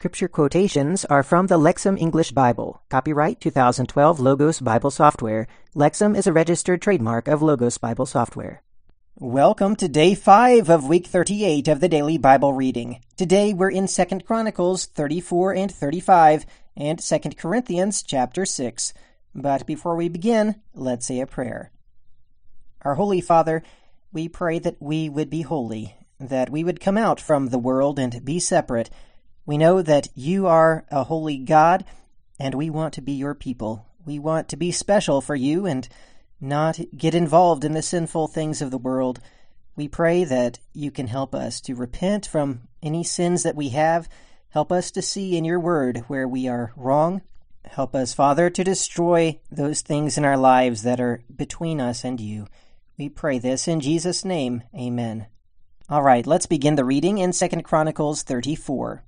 scripture quotations are from the Lexham English Bible. Copyright 2012 Logos Bible Software. Lexham is a registered trademark of Logos Bible Software. Welcome to day 5 of week 38 of the daily Bible reading. Today we're in 2nd Chronicles 34 and 35 and 2nd Corinthians chapter 6. But before we begin, let's say a prayer. Our Holy Father, we pray that we would be holy, that we would come out from the world and be separate we know that you are a holy God, and we want to be your people. We want to be special for you and not get involved in the sinful things of the world. We pray that you can help us to repent from any sins that we have. Help us to see in your word where we are wrong. Help us, Father, to destroy those things in our lives that are between us and you. We pray this in Jesus' name. Amen. All right, let's begin the reading in 2 Chronicles 34.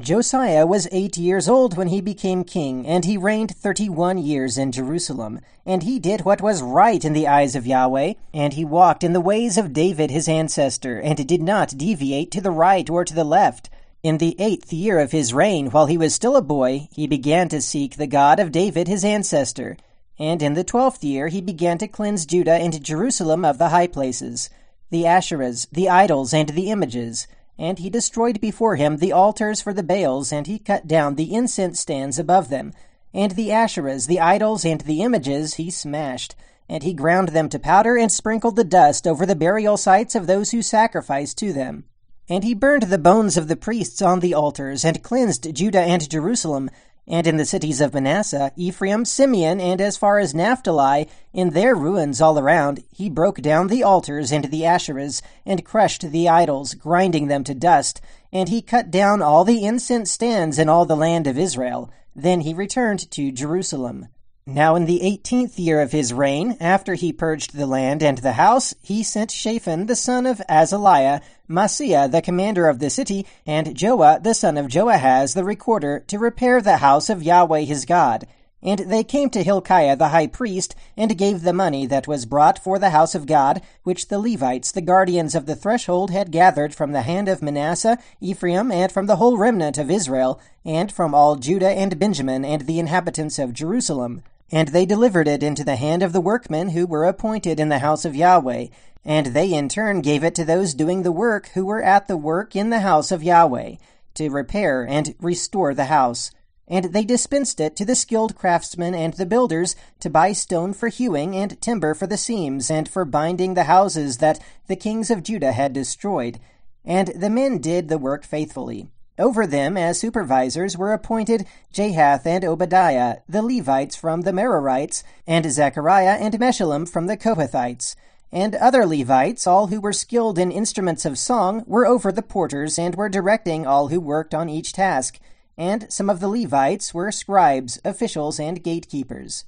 Josiah was eight years old when he became king, and he reigned thirty one years in Jerusalem. And he did what was right in the eyes of Yahweh, and he walked in the ways of David his ancestor, and did not deviate to the right or to the left. In the eighth year of his reign, while he was still a boy, he began to seek the God of David his ancestor. And in the twelfth year he began to cleanse Judah and Jerusalem of the high places, the Asherahs, the idols, and the images and he destroyed before him the altars for the Baals, and he cut down the incense stands above them. And the Asherahs, the idols, and the images he smashed. And he ground them to powder, and sprinkled the dust over the burial sites of those who sacrificed to them. And he burned the bones of the priests on the altars, and cleansed Judah and Jerusalem, and in the cities of Manasseh, Ephraim, Simeon, and as far as Naphtali, in their ruins all around, he broke down the altars and the Asherahs, and crushed the idols, grinding them to dust. And he cut down all the incense stands in all the land of Israel. Then he returned to Jerusalem. Now in the eighteenth year of his reign, after he purged the land and the house, he sent Shaphan the son of Azaliah, Maaseiah the commander of the city, and Joah the son of Joahaz the recorder, to repair the house of Yahweh his God. And they came to Hilkiah the high priest, and gave the money that was brought for the house of God, which the Levites, the guardians of the threshold, had gathered from the hand of Manasseh, Ephraim, and from the whole remnant of Israel, and from all Judah and Benjamin, and the inhabitants of Jerusalem. And they delivered it into the hand of the workmen who were appointed in the house of Yahweh, and they in turn gave it to those doing the work who were at the work in the house of Yahweh, to repair and restore the house. And they dispensed it to the skilled craftsmen and the builders to buy stone for hewing and timber for the seams and for binding the houses that the kings of Judah had destroyed. And the men did the work faithfully. Over them, as supervisors, were appointed Jahath and Obadiah, the Levites from the Merarites, and Zechariah and Meshullam from the Kohathites. And other Levites, all who were skilled in instruments of song, were over the porters and were directing all who worked on each task. And some of the Levites were scribes, officials, and gatekeepers.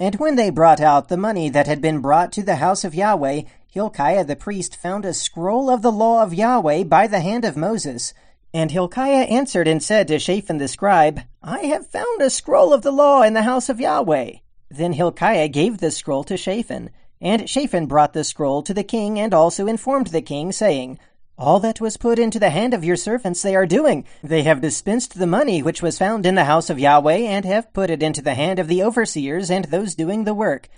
And when they brought out the money that had been brought to the house of Yahweh, Hilkiah the priest found a scroll of the law of Yahweh by the hand of Moses. And Hilkiah answered and said to Shaphan the scribe, I have found a scroll of the law in the house of Yahweh. Then Hilkiah gave the scroll to Shaphan. And Shaphan brought the scroll to the king, and also informed the king, saying, All that was put into the hand of your servants they are doing. They have dispensed the money which was found in the house of Yahweh, and have put it into the hand of the overseers and those doing the work.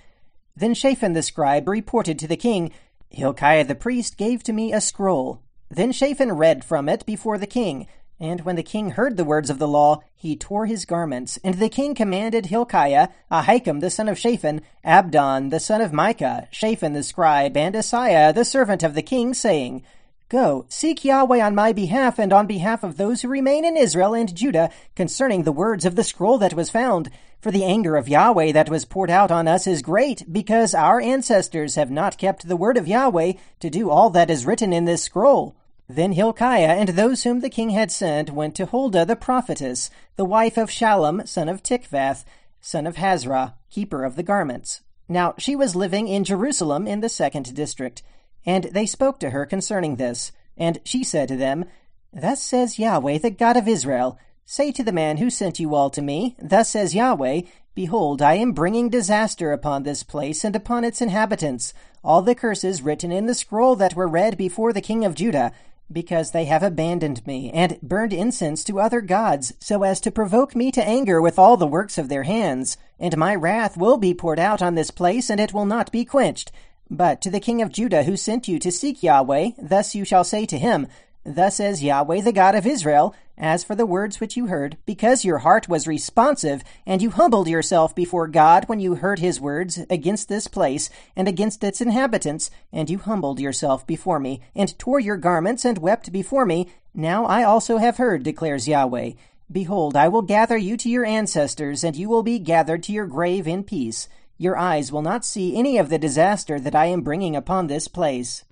Then Shaphan the scribe reported to the king, Hilkiah the priest gave to me a scroll. Then Shaphan read from it before the king. And when the king heard the words of the law, he tore his garments. And the king commanded Hilkiah, Ahikam the son of Shaphan, Abdon the son of Micah, Shaphan the scribe, and Asaiah the servant of the king, saying, Go, seek Yahweh on my behalf and on behalf of those who remain in Israel and Judah concerning the words of the scroll that was found. For the anger of Yahweh that was poured out on us is great, because our ancestors have not kept the word of Yahweh to do all that is written in this scroll. Then Hilkiah and those whom the king had sent went to Huldah the prophetess, the wife of Shallum, son of Tikvath, son of Hasrah, keeper of the garments. Now she was living in Jerusalem in the second district. And they spoke to her concerning this. And she said to them, Thus says Yahweh, the God of Israel, Say to the man who sent you all to me, Thus says Yahweh, Behold, I am bringing disaster upon this place and upon its inhabitants, all the curses written in the scroll that were read before the king of Judah, because they have abandoned me, and burned incense to other gods, so as to provoke me to anger with all the works of their hands. And my wrath will be poured out on this place, and it will not be quenched. But to the king of Judah who sent you to seek Yahweh, thus you shall say to him, Thus says Yahweh the God of Israel, As for the words which you heard, because your heart was responsive, and you humbled yourself before God when you heard his words against this place and against its inhabitants, and you humbled yourself before me, and tore your garments and wept before me, now I also have heard, declares Yahweh. Behold, I will gather you to your ancestors, and you will be gathered to your grave in peace. Your eyes will not see any of the disaster that I am bringing upon this place.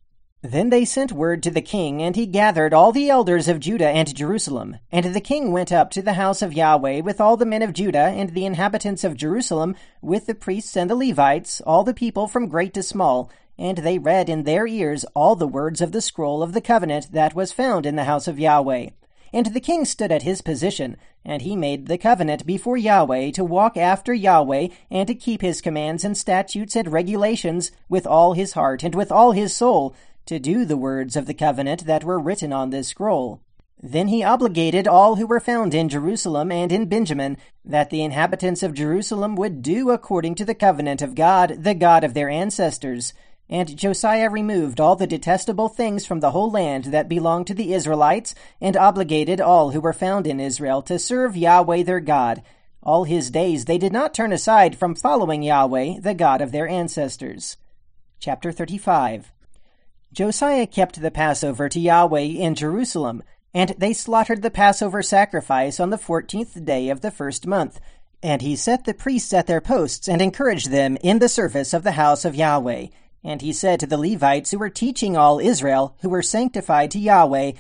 Then they sent word to the king, and he gathered all the elders of Judah and Jerusalem. And the king went up to the house of Yahweh with all the men of Judah and the inhabitants of Jerusalem, with the priests and the Levites, all the people from great to small. And they read in their ears all the words of the scroll of the covenant that was found in the house of Yahweh. And the king stood at his position, and he made the covenant before Yahweh to walk after Yahweh, and to keep his commands and statutes and regulations with all his heart and with all his soul to do the words of the covenant that were written on this scroll. Then he obligated all who were found in Jerusalem and in Benjamin that the inhabitants of Jerusalem would do according to the covenant of God, the God of their ancestors. And Josiah removed all the detestable things from the whole land that belonged to the Israelites, and obligated all who were found in Israel to serve Yahweh their God. All his days they did not turn aside from following Yahweh, the God of their ancestors. Chapter 35 Josiah kept the Passover to Yahweh in Jerusalem, and they slaughtered the Passover sacrifice on the fourteenth day of the first month. And he set the priests at their posts and encouraged them in the service of the house of Yahweh. And he said to the Levites who were teaching all Israel, who were sanctified to Yahweh,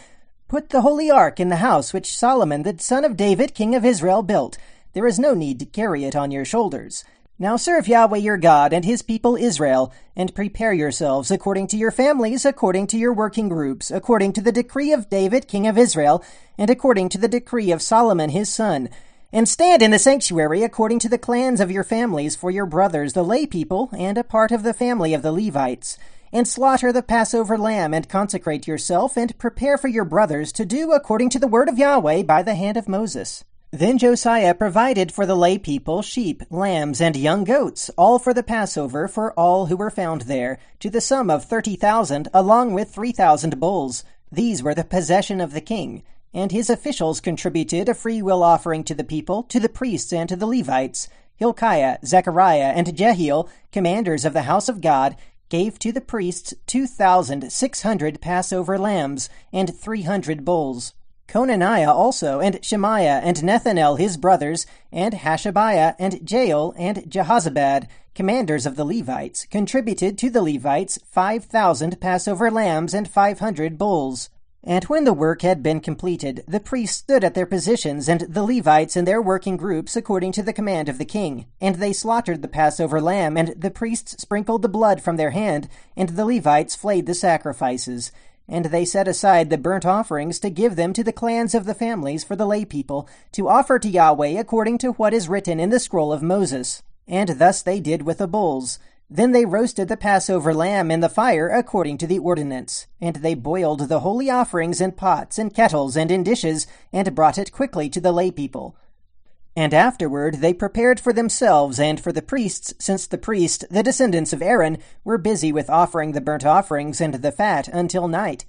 Put the holy ark in the house which Solomon the son of David, king of Israel, built. There is no need to carry it on your shoulders. Now serve Yahweh your God and his people Israel, and prepare yourselves according to your families, according to your working groups, according to the decree of David king of Israel, and according to the decree of Solomon his son. And stand in the sanctuary according to the clans of your families for your brothers, the lay people, and a part of the family of the Levites. And slaughter the Passover lamb, and consecrate yourself, and prepare for your brothers to do according to the word of Yahweh by the hand of Moses. Then Josiah provided for the lay people sheep, lambs, and young goats, all for the Passover for all who were found there, to the sum of thirty thousand, along with three thousand bulls. These were the possession of the king. And his officials contributed a free will offering to the people, to the priests, and to the Levites. Hilkiah, Zechariah, and Jehiel, commanders of the house of God, gave to the priests two thousand six hundred Passover lambs, and three hundred bulls. Conaniah also, and Shemaiah, and Nethanel his brothers, and Hashabiah, and Jeiel, and Jehozabad, commanders of the Levites, contributed to the Levites five thousand Passover lambs and five hundred bulls. And when the work had been completed, the priests stood at their positions, and the Levites in their working groups according to the command of the king. And they slaughtered the Passover lamb, and the priests sprinkled the blood from their hand, and the Levites flayed the sacrifices. And they set aside the burnt offerings to give them to the clans of the families for the lay people, to offer to Yahweh according to what is written in the scroll of Moses. And thus they did with the bulls. Then they roasted the Passover lamb in the fire according to the ordinance. And they boiled the holy offerings in pots and kettles and in dishes, and brought it quickly to the lay people. And afterward they prepared for themselves and for the priests, since the priests, the descendants of Aaron, were busy with offering the burnt offerings and the fat until night.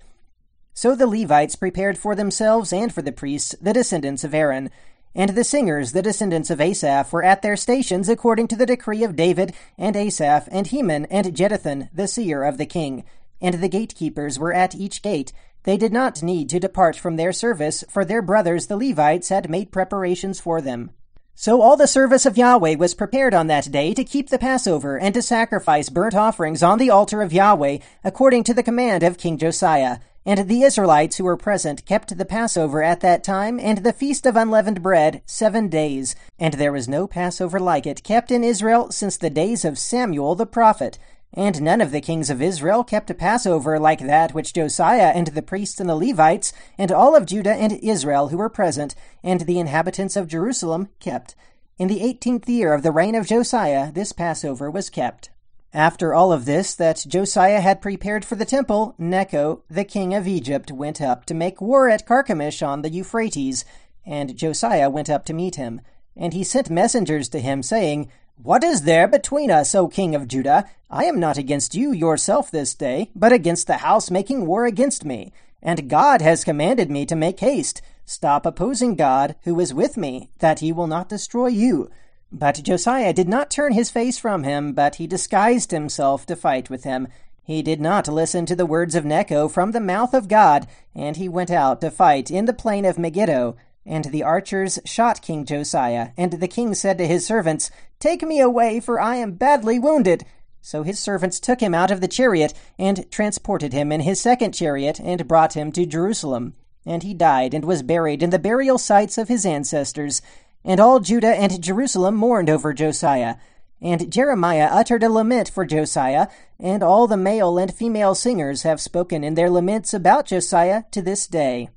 So the Levites prepared for themselves and for the priests, the descendants of Aaron. And the singers, the descendants of Asaph, were at their stations according to the decree of David, and Asaph, and Heman, and Jeduthun, the seer of the king. And the gatekeepers were at each gate. They did not need to depart from their service, for their brothers the Levites had made preparations for them. So all the service of Yahweh was prepared on that day to keep the Passover and to sacrifice burnt offerings on the altar of Yahweh, according to the command of King Josiah. And the Israelites who were present kept the Passover at that time and the feast of unleavened bread seven days. And there was no Passover like it kept in Israel since the days of Samuel the prophet. And none of the kings of Israel kept a Passover like that which Josiah and the priests and the Levites, and all of Judah and Israel who were present, and the inhabitants of Jerusalem kept. In the eighteenth year of the reign of Josiah, this Passover was kept. After all of this that Josiah had prepared for the temple, Necho, the king of Egypt, went up to make war at Carchemish on the Euphrates, and Josiah went up to meet him. And he sent messengers to him, saying, What is there between us, O king of Judah? I am not against you yourself this day, but against the house making war against me. And God has commanded me to make haste. Stop opposing God, who is with me, that he will not destroy you. But Josiah did not turn his face from him, but he disguised himself to fight with him. He did not listen to the words of Necho from the mouth of God, and he went out to fight in the plain of Megiddo. And the archers shot King Josiah, and the king said to his servants, Take me away, for I am badly wounded. So his servants took him out of the chariot, and transported him in his second chariot, and brought him to Jerusalem. And he died, and was buried in the burial sites of his ancestors. And all Judah and Jerusalem mourned over Josiah. And Jeremiah uttered a lament for Josiah, and all the male and female singers have spoken in their laments about Josiah to this day.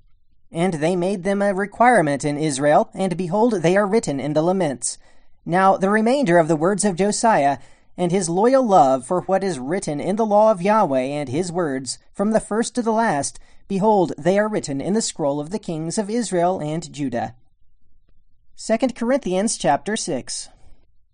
And they made them a requirement in Israel, and behold, they are written in the laments. Now the remainder of the words of Josiah, and his loyal love for what is written in the law of Yahweh and his words, from the first to the last, behold, they are written in the scroll of the kings of Israel and Judah. 2 Corinthians chapter 6.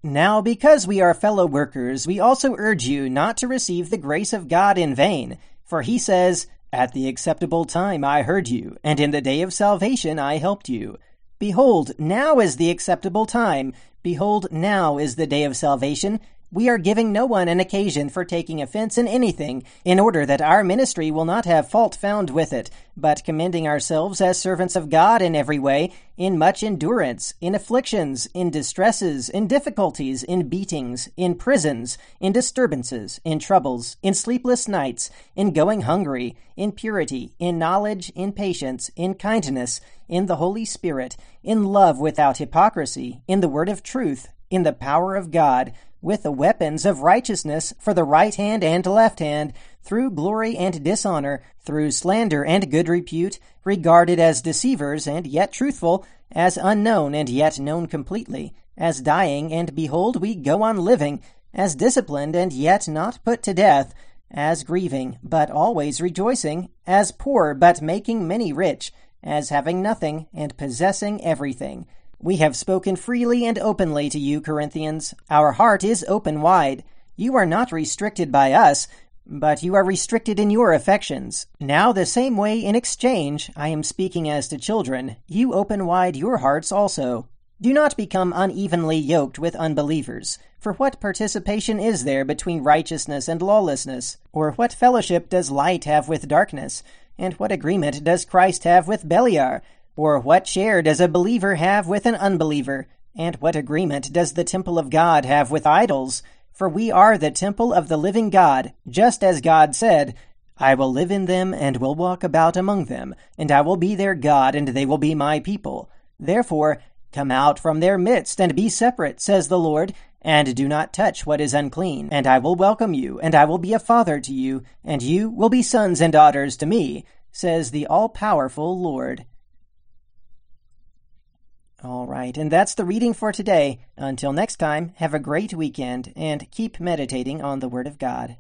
Now, because we are fellow workers, we also urge you not to receive the grace of God in vain. For he says, At the acceptable time I heard you, and in the day of salvation I helped you. Behold, now is the acceptable time. Behold, now is the day of salvation. We are giving no one an occasion for taking offense in anything, in order that our ministry will not have fault found with it, but commending ourselves as servants of God in every way, in much endurance, in afflictions, in distresses, in difficulties, in beatings, in prisons, in disturbances, in troubles, in sleepless nights, in going hungry, in purity, in knowledge, in patience, in kindness, in the Holy Spirit, in love without hypocrisy, in the word of truth, in the power of God, with the weapons of righteousness for the right hand and left hand, through glory and dishonor, through slander and good repute, regarded as deceivers and yet truthful, as unknown and yet known completely, as dying and behold we go on living, as disciplined and yet not put to death, as grieving but always rejoicing, as poor but making many rich, as having nothing and possessing everything. We have spoken freely and openly to you, Corinthians. Our heart is open wide. You are not restricted by us, but you are restricted in your affections. Now, the same way in exchange, I am speaking as to children, you open wide your hearts also. Do not become unevenly yoked with unbelievers. For what participation is there between righteousness and lawlessness? Or what fellowship does light have with darkness? And what agreement does Christ have with Beliar? Or what share does a believer have with an unbeliever? And what agreement does the temple of God have with idols? For we are the temple of the living God, just as God said, I will live in them and will walk about among them, and I will be their God, and they will be my people. Therefore, come out from their midst and be separate, says the Lord, and do not touch what is unclean. And I will welcome you, and I will be a father to you, and you will be sons and daughters to me, says the all powerful Lord. All right, and that's the reading for today. Until next time, have a great weekend and keep meditating on the Word of God.